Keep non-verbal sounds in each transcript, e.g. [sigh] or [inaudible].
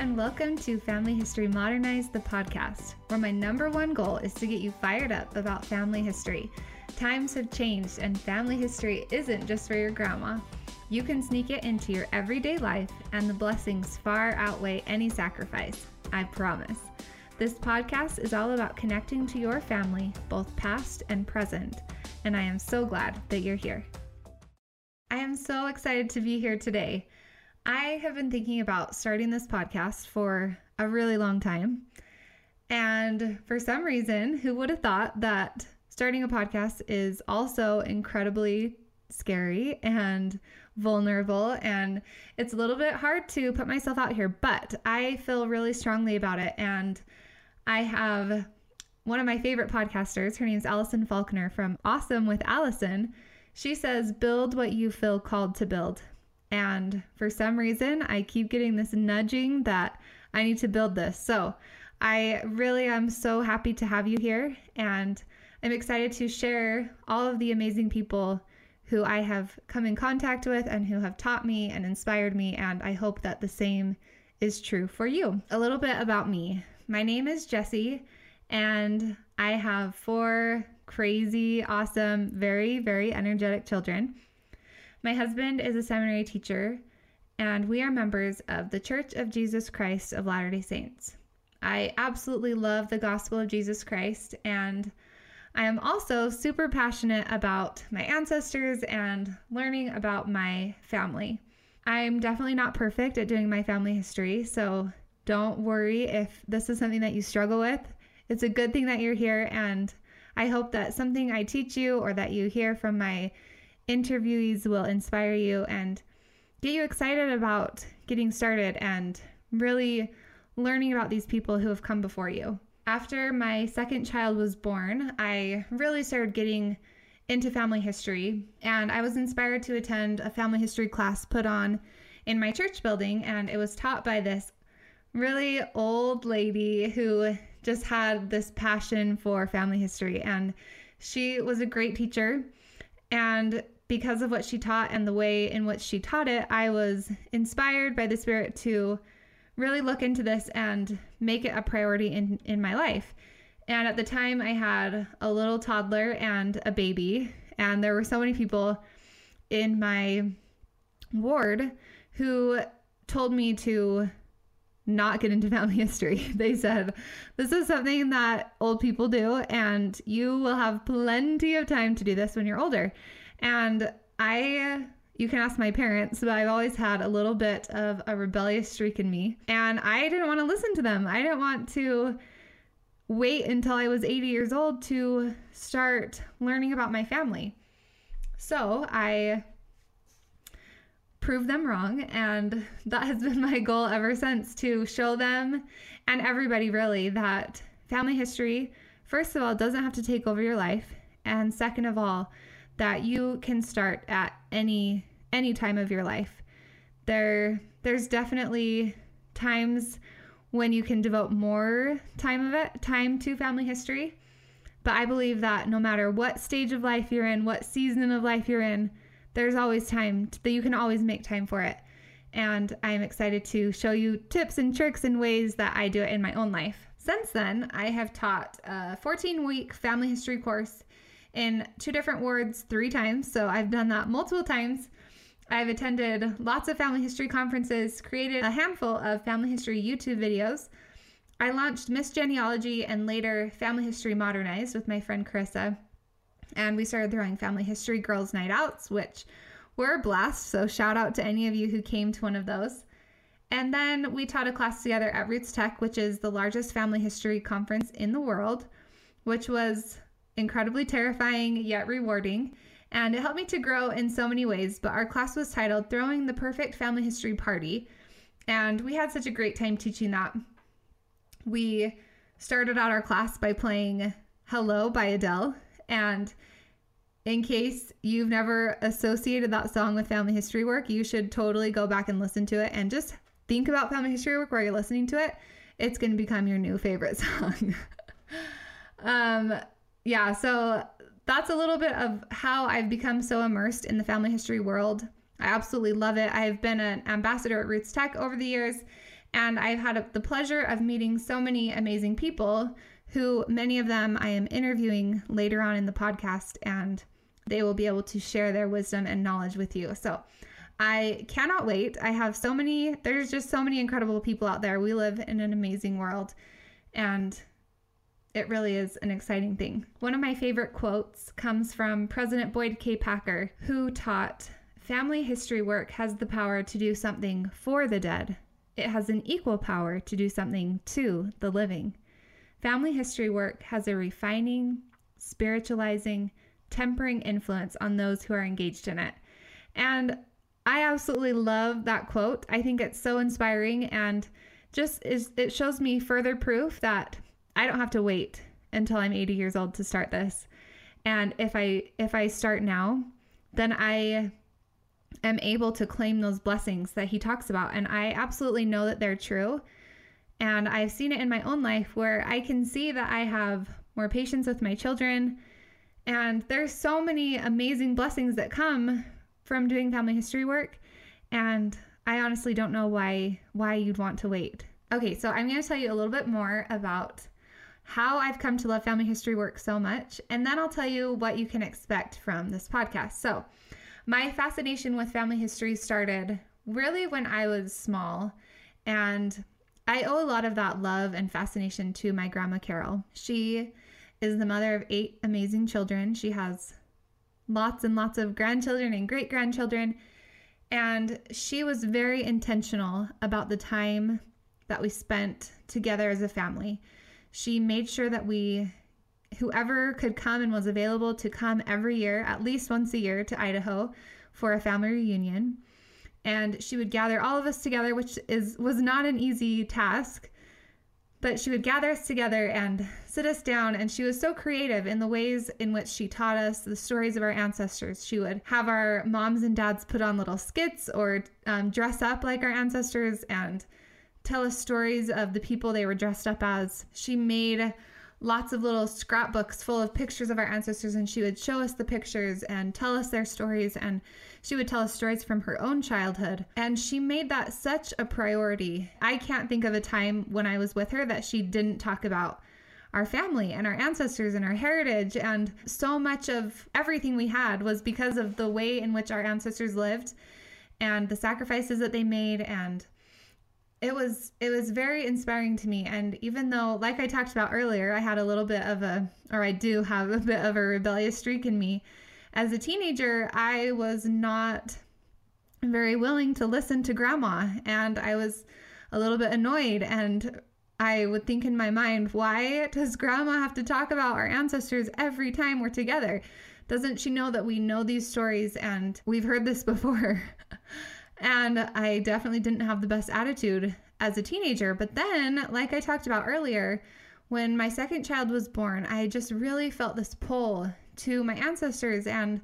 and welcome to Family History Modernized, the podcast, where my number one goal is to get you fired up about family history. Times have changed, and family history isn't just for your grandma. You can sneak it into your everyday life, and the blessings far outweigh any sacrifice. I promise. This podcast is all about connecting to your family, both past and present, and I am so glad that you're here. I am so excited to be here today. I have been thinking about starting this podcast for a really long time. And for some reason, who would have thought that starting a podcast is also incredibly scary and vulnerable and it's a little bit hard to put myself out here, but I feel really strongly about it and I have one of my favorite podcasters, her name is Allison Faulkner from Awesome with Allison. She says, "Build what you feel called to build." And for some reason, I keep getting this nudging that I need to build this. So I really am so happy to have you here. And I'm excited to share all of the amazing people who I have come in contact with and who have taught me and inspired me. And I hope that the same is true for you. A little bit about me my name is Jessie, and I have four crazy, awesome, very, very energetic children. My husband is a seminary teacher, and we are members of the Church of Jesus Christ of Latter day Saints. I absolutely love the gospel of Jesus Christ, and I am also super passionate about my ancestors and learning about my family. I'm definitely not perfect at doing my family history, so don't worry if this is something that you struggle with. It's a good thing that you're here, and I hope that something I teach you or that you hear from my interviewees will inspire you and get you excited about getting started and really learning about these people who have come before you. After my second child was born, I really started getting into family history, and I was inspired to attend a family history class put on in my church building, and it was taught by this really old lady who just had this passion for family history, and she was a great teacher. And because of what she taught and the way in which she taught it, I was inspired by the Spirit to really look into this and make it a priority in, in my life. And at the time, I had a little toddler and a baby, and there were so many people in my ward who told me to not get into [laughs] family history. They said, This is something that old people do, and you will have plenty of time to do this when you're older. And I, you can ask my parents, but I've always had a little bit of a rebellious streak in me. And I didn't want to listen to them. I didn't want to wait until I was 80 years old to start learning about my family. So I proved them wrong. And that has been [laughs] my goal ever since to show them and everybody really that family history, first of all, doesn't have to take over your life. And second of all, that you can start at any any time of your life. There there's definitely times when you can devote more time of it time to family history. But I believe that no matter what stage of life you're in, what season of life you're in, there's always time to, that you can always make time for it. And I'm excited to show you tips and tricks and ways that I do it in my own life. Since then, I have taught a 14 week family history course in two different wards three times. So I've done that multiple times. I've attended lots of family history conferences, created a handful of family history YouTube videos. I launched Miss Genealogy and later Family History Modernized with my friend Carissa. And we started throwing Family History Girls Night Outs, which were a blast. So shout out to any of you who came to one of those. And then we taught a class together at RootsTech, which is the largest family history conference in the world, which was incredibly terrifying yet rewarding. And it helped me to grow in so many ways. But our class was titled Throwing the Perfect Family History Party. And we had such a great time teaching that. We started out our class by playing Hello by Adele. And in case you've never associated that song with family history work, you should totally go back and listen to it and just think about family history work while you're listening to it. It's going to become your new favorite [laughs] song. [laughs] um, yeah, so that's a little bit of how I've become so immersed in the family history world. I absolutely love it. I've been an ambassador at RootsTech over the years, And I've had the pleasure of meeting so many amazing people who, many of them, I am interviewing later on in the podcast, and they will be able to share their wisdom and knowledge with you. So I cannot wait. I have so many, there's just so many incredible people out there. We live in an amazing world, and it really is an exciting thing. One of my favorite quotes comes from President Boyd K. Packer, who taught family history work has the power to do something for the dead. It has an equal power to do something to the living. Family history work has a refining, spiritualizing, tempering influence on those who are engaged in it. And I absolutely love that quote. I think it's so inspiring and just is it shows me further proof that I don't have to wait until I'm 80 years old to start this. And if I if I start now, then I am able to claim those blessings that he talks about and I absolutely know that they're true. And I've seen it in my own life where I can see that I have more patience with my children. And there's so many amazing blessings that come from doing family history work. And I honestly don't know why why you'd want to wait. Okay, so I'm going to tell you a little bit more about how I've come to love family history work so much, and then I'll tell you what you can expect from this podcast. So, my fascination with family history started really when I was small, and I owe a lot of that love and fascination to my grandma Carol. She is the mother of eight amazing children. She has lots and lots of grandchildren and great grandchildren. And she was very intentional about the time that we spent together as a family. She made sure that we, whoever could come and was available to come every year, at least once a year, to Idaho for a family reunion. And she would gather all of us together, which is was not an easy task. But she would gather us together and sit us down, and she was so creative in the ways in which she taught us the stories of our ancestors. She would have our moms and dads put on little skits or um, dress up like our ancestors and tell us stories of the people they were dressed up as. She made lots of little scrapbooks full of pictures of our ancestors and she would show us the pictures and tell us their stories and she would tell us stories from her own childhood and she made that such a priority. I can't think of a time when I was with her that she didn't talk about our family and our ancestors and our heritage and so much of everything we had was because of the way in which our ancestors lived and the sacrifices that they made and it was it was very inspiring to me. And even though like i talked about earlier i had a little bit of a or i do have a bit of a rebellious streak in me as a teenager i was not very willing to listen to grandma and i was a little bit annoyed. And i would think in my mind why does grandma have to talk about our ancestors every time we're together? Doesn't she know that we know these stories and we've heard this [laughs] before and I definitely didn't have the best attitude as a teenager. But then, like I talked about earlier, when my second child was born, I just really felt this pull to my ancestors and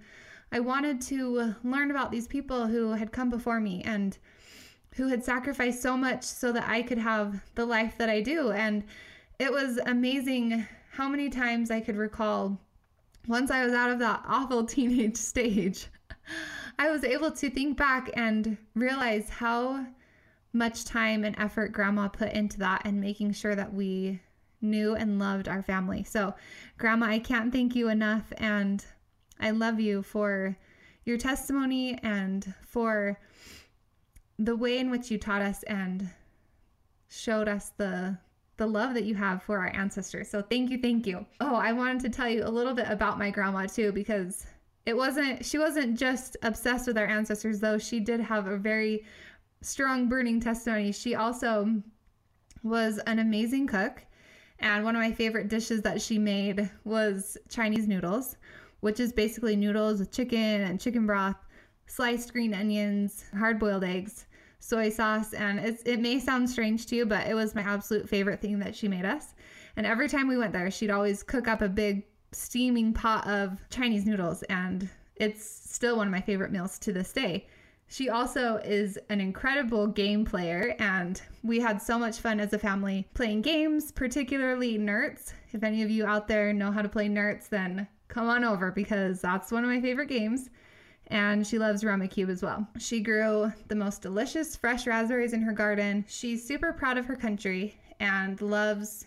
I wanted to learn about these people who had come before me and who had sacrificed so much so that I could have the life that I do. And it was amazing how many times I could recall once I was out of that [laughs] awful teenage stage. I was able to think back and realize how much time and effort grandma put into that and making sure that we knew and loved our family. So, grandma, I can't thank you enough and I love you for your testimony and for the way in which you taught us and showed us the the love that you have for our ancestors. So thank you, thank you. Oh, I wanted to tell you a little bit about my grandma too because it wasn't she wasn't just obsessed with our ancestors though. She did have a very strong burning testimony. She also was an amazing cook and one of my favorite dishes that she made was chinese noodles which is basically noodles with chicken and chicken broth sliced green onions hard-boiled eggs soy sauce and it may sound strange to you but it was my absolute favorite thing that she made us. And every time we went there she'd always cook up a big steaming pot of Chinese noodles, and it's still one of my favorite meals to this day. She also is an incredible game player, and we had so much fun as a family playing games, particularly Nertz. If any of you out there know how to play Nertz, then come on over because that's one of my favorite games. and she loves Rummikub as well. She grew the most delicious fresh raspberries in her garden. She's super proud of her country and loves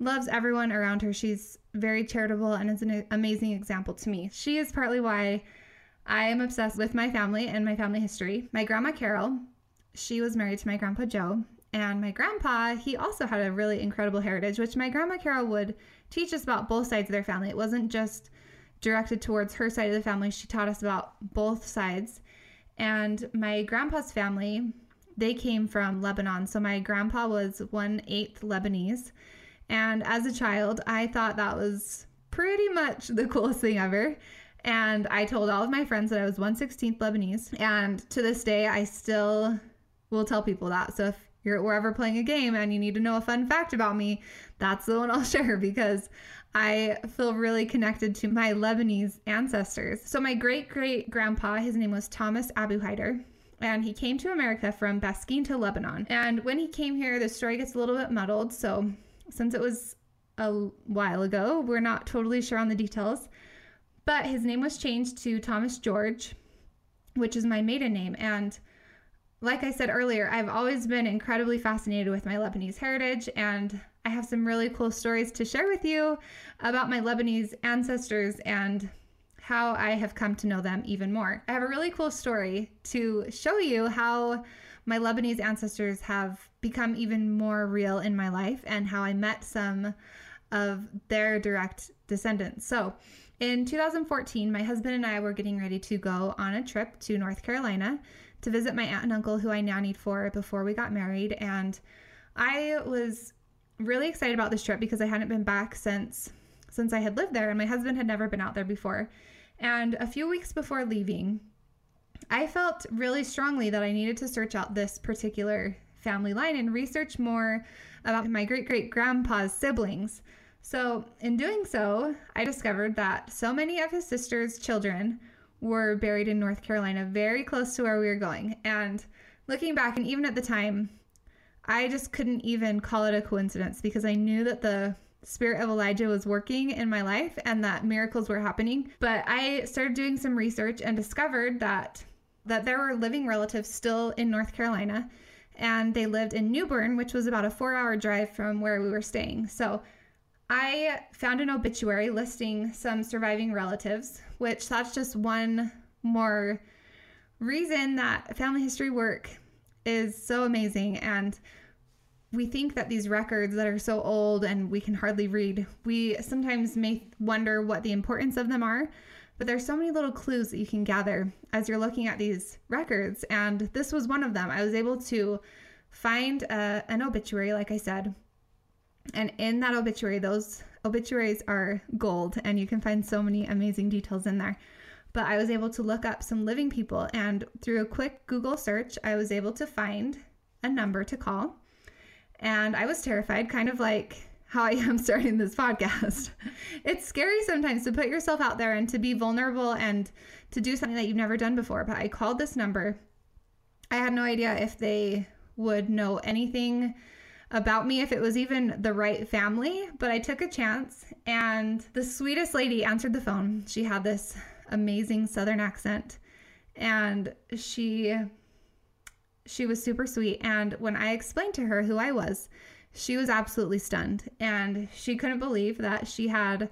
loves everyone around her. She's very charitable and is an amazing example to me. She is partly why I am obsessed with my family and my family history. My grandma Carol, she was married to my grandpa Joe, and my grandpa, he also had a really incredible heritage, which my grandma Carol would teach us about both sides of their family. It wasn't just directed towards her side of the family, she taught us about both sides. And my grandpa's family, they came from Lebanon. So my grandpa was one eighth Lebanese. And as a child, I thought that was pretty much the [laughs] coolest thing ever. And I told all of my friends that I was 116th Lebanese. And to this day, I still will tell people that. So if you're wherever playing a game and you need to know a fun fact about me, that's the one I'll [laughs] share because I feel really connected to my Lebanese ancestors. So, my great great grandpa, his name was Thomas Abu Haider, and he came to America from Baskinta Lebanon. And when he came here, the story gets a little bit muddled. So, since it was a while ago, we're not totally sure on the details. But his name was changed to Thomas George, which is my maiden name. And like I said earlier, I've always been incredibly fascinated with my Lebanese heritage, and I have some really cool stories to share with you about my Lebanese ancestors and how I have come to know them even more. I have a really cool story to show you how my Lebanese ancestors have become even more real in my life and how I met some of their direct descendants. So, in 2014, my husband and I were getting ready to go on a trip to North Carolina to visit my aunt and uncle who I nannied for before we got married. And I was really excited about this trip because I hadn't been back since since I had lived there and my husband had never been out there before. And a few weeks before leaving, I felt really strongly that I needed to search out this particular family line and research more about my great great grandpa's siblings. So, in doing so, I discovered that so many of his sister's children were buried in North Carolina, very close to where we were going. And looking back, and even at the time, I just couldn't even call it a coincidence because I knew that the spirit of Elijah was working in my life and that miracles were happening. But I started doing some research and discovered that that there were living relatives still in North Carolina and they lived in New Bern, which was about a 4-hour drive from where we were staying. So I found an obituary listing some surviving relatives, which that's just one more reason that family history work is so amazing. And we think that these records that are so old and we can hardly read, we sometimes may wonder what the importance of them are. But there's so many little clues that you can gather as you're looking at these records. And this was one of them. I was able to find a, an obituary, like I said. And in that obituary, those obituaries are gold, and you can find so many amazing details in there but I was able to look up some living people. And through a quick Google search, I was able to find a number to call. And I was terrified, kind of like how [laughs] I am starting this podcast. it's scary sometimes to put yourself out there and to be vulnerable and to do something that you've never done before. But I called this number. I had no idea if they would know anything about me, if it was even the right family, but I took a chance and the sweetest lady answered the phone. She had this amazing southern accent and she she was super sweet and when I explained to her who I was, she was absolutely stunned and she couldn't believe that she had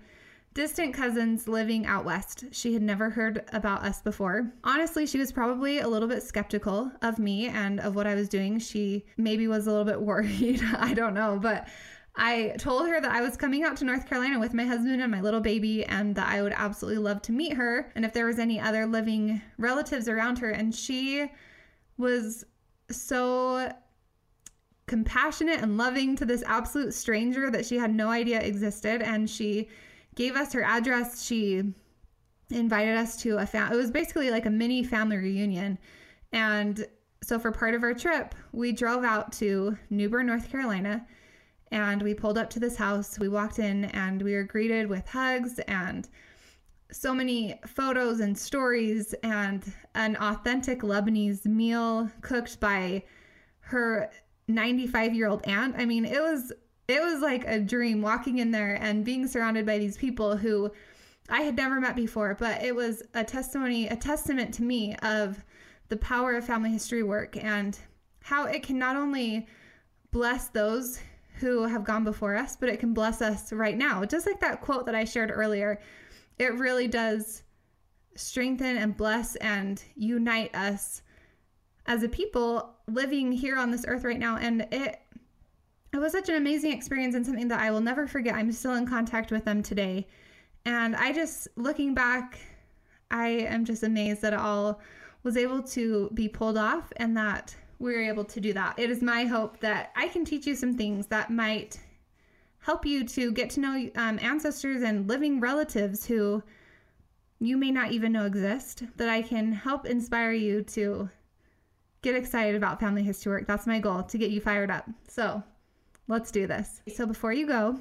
distant cousins living out west. She had never heard about us before. Honestly, she was probably a little bit skeptical of me and of what I was doing. She maybe was a little bit [laughs] worried. I don't know, but I told her that I was coming out to North Carolina with my husband and my little baby and that I would absolutely love to meet her and if there was any other living relatives around her and she was so compassionate and loving to this absolute stranger that she had no idea existed. And she gave us her address. She invited us to a family, it was basically like a mini family reunion. And so for part of our trip we drove out to New Bern, North Carolina and we pulled up to this house. We walked in and we were greeted with hugs and so many photos and stories and an authentic Lebanese meal cooked by her 95 year old aunt. I mean, it was it was like a dream walking in there and being surrounded by these people who I had never met before, but it was a testimony, a testament to me of the power of family history work and how it can not only bless those who have gone before us, but it can bless us right now. Just like that quote that I shared earlier, it really does strengthen and bless and unite us as a people living here on this earth right now. And it it was such an amazing experience and something that I will never forget. I'm still in contact with them today. And I just looking back, I am just amazed that it all was able to be pulled off and that we were able to do that. It is my hope that I can teach you some things that might help you to get to know um, ancestors and living relatives who you may not even know exist, that I can help inspire you to get excited about family history work. That's my goal to get you fired up. So let's do this. So before you go,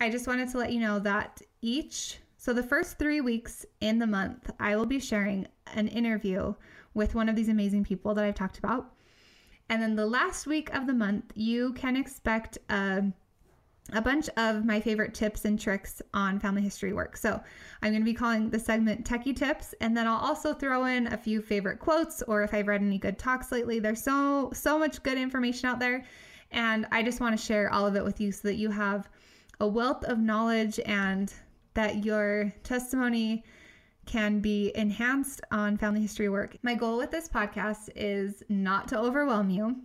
I just wanted to let you know that each, so the first three weeks in the month, I will be sharing an interview with one of these amazing people that I've talked about. And then the last week of the month, you can expect a, a bunch of my favorite tips and tricks on family history work. So I'm going to be calling the segment Techie Tips, and then I'll also throw in a few favorite quotes or if I've read any good talks lately. There's so so much good information out there, and I just want to share all of it with you so that you have a wealth of knowledge and that your testimony can be enhanced on family history work. My goal with this podcast is not to overwhelm you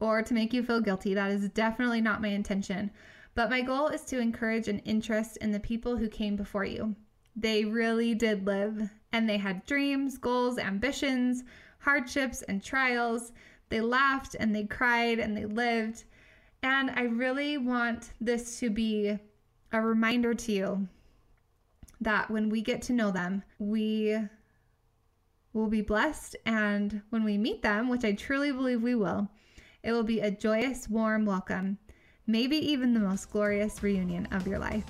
or to make you feel guilty. That is definitely not my intention. But my goal is to encourage an interest in the people who came before you. They really did live and they had dreams, goals, ambitions, hardships, and trials. They laughed and they cried and they lived. And I really want this to be a reminder to you that when we get to know them, we will be blessed. And when we meet them, which I truly believe we will, it will be a joyous, warm welcome, maybe even the most glorious reunion of your life.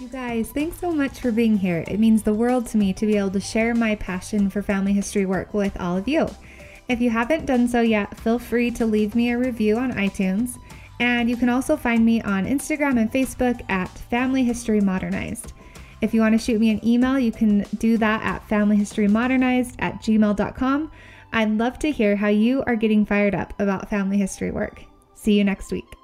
You guys, thanks so much for being here. It means the world to me to be able to share my passion for family history work with all of you. If you haven't done so yet, feel free to leave me a review on iTunes. And you can also find me on Instagram and Facebook at Family History Modernized. If you want to shoot me an email, you can do that at familyhistorymodernized at gmail.com. I'd love to hear how you are getting fired up about family history work. See you next week.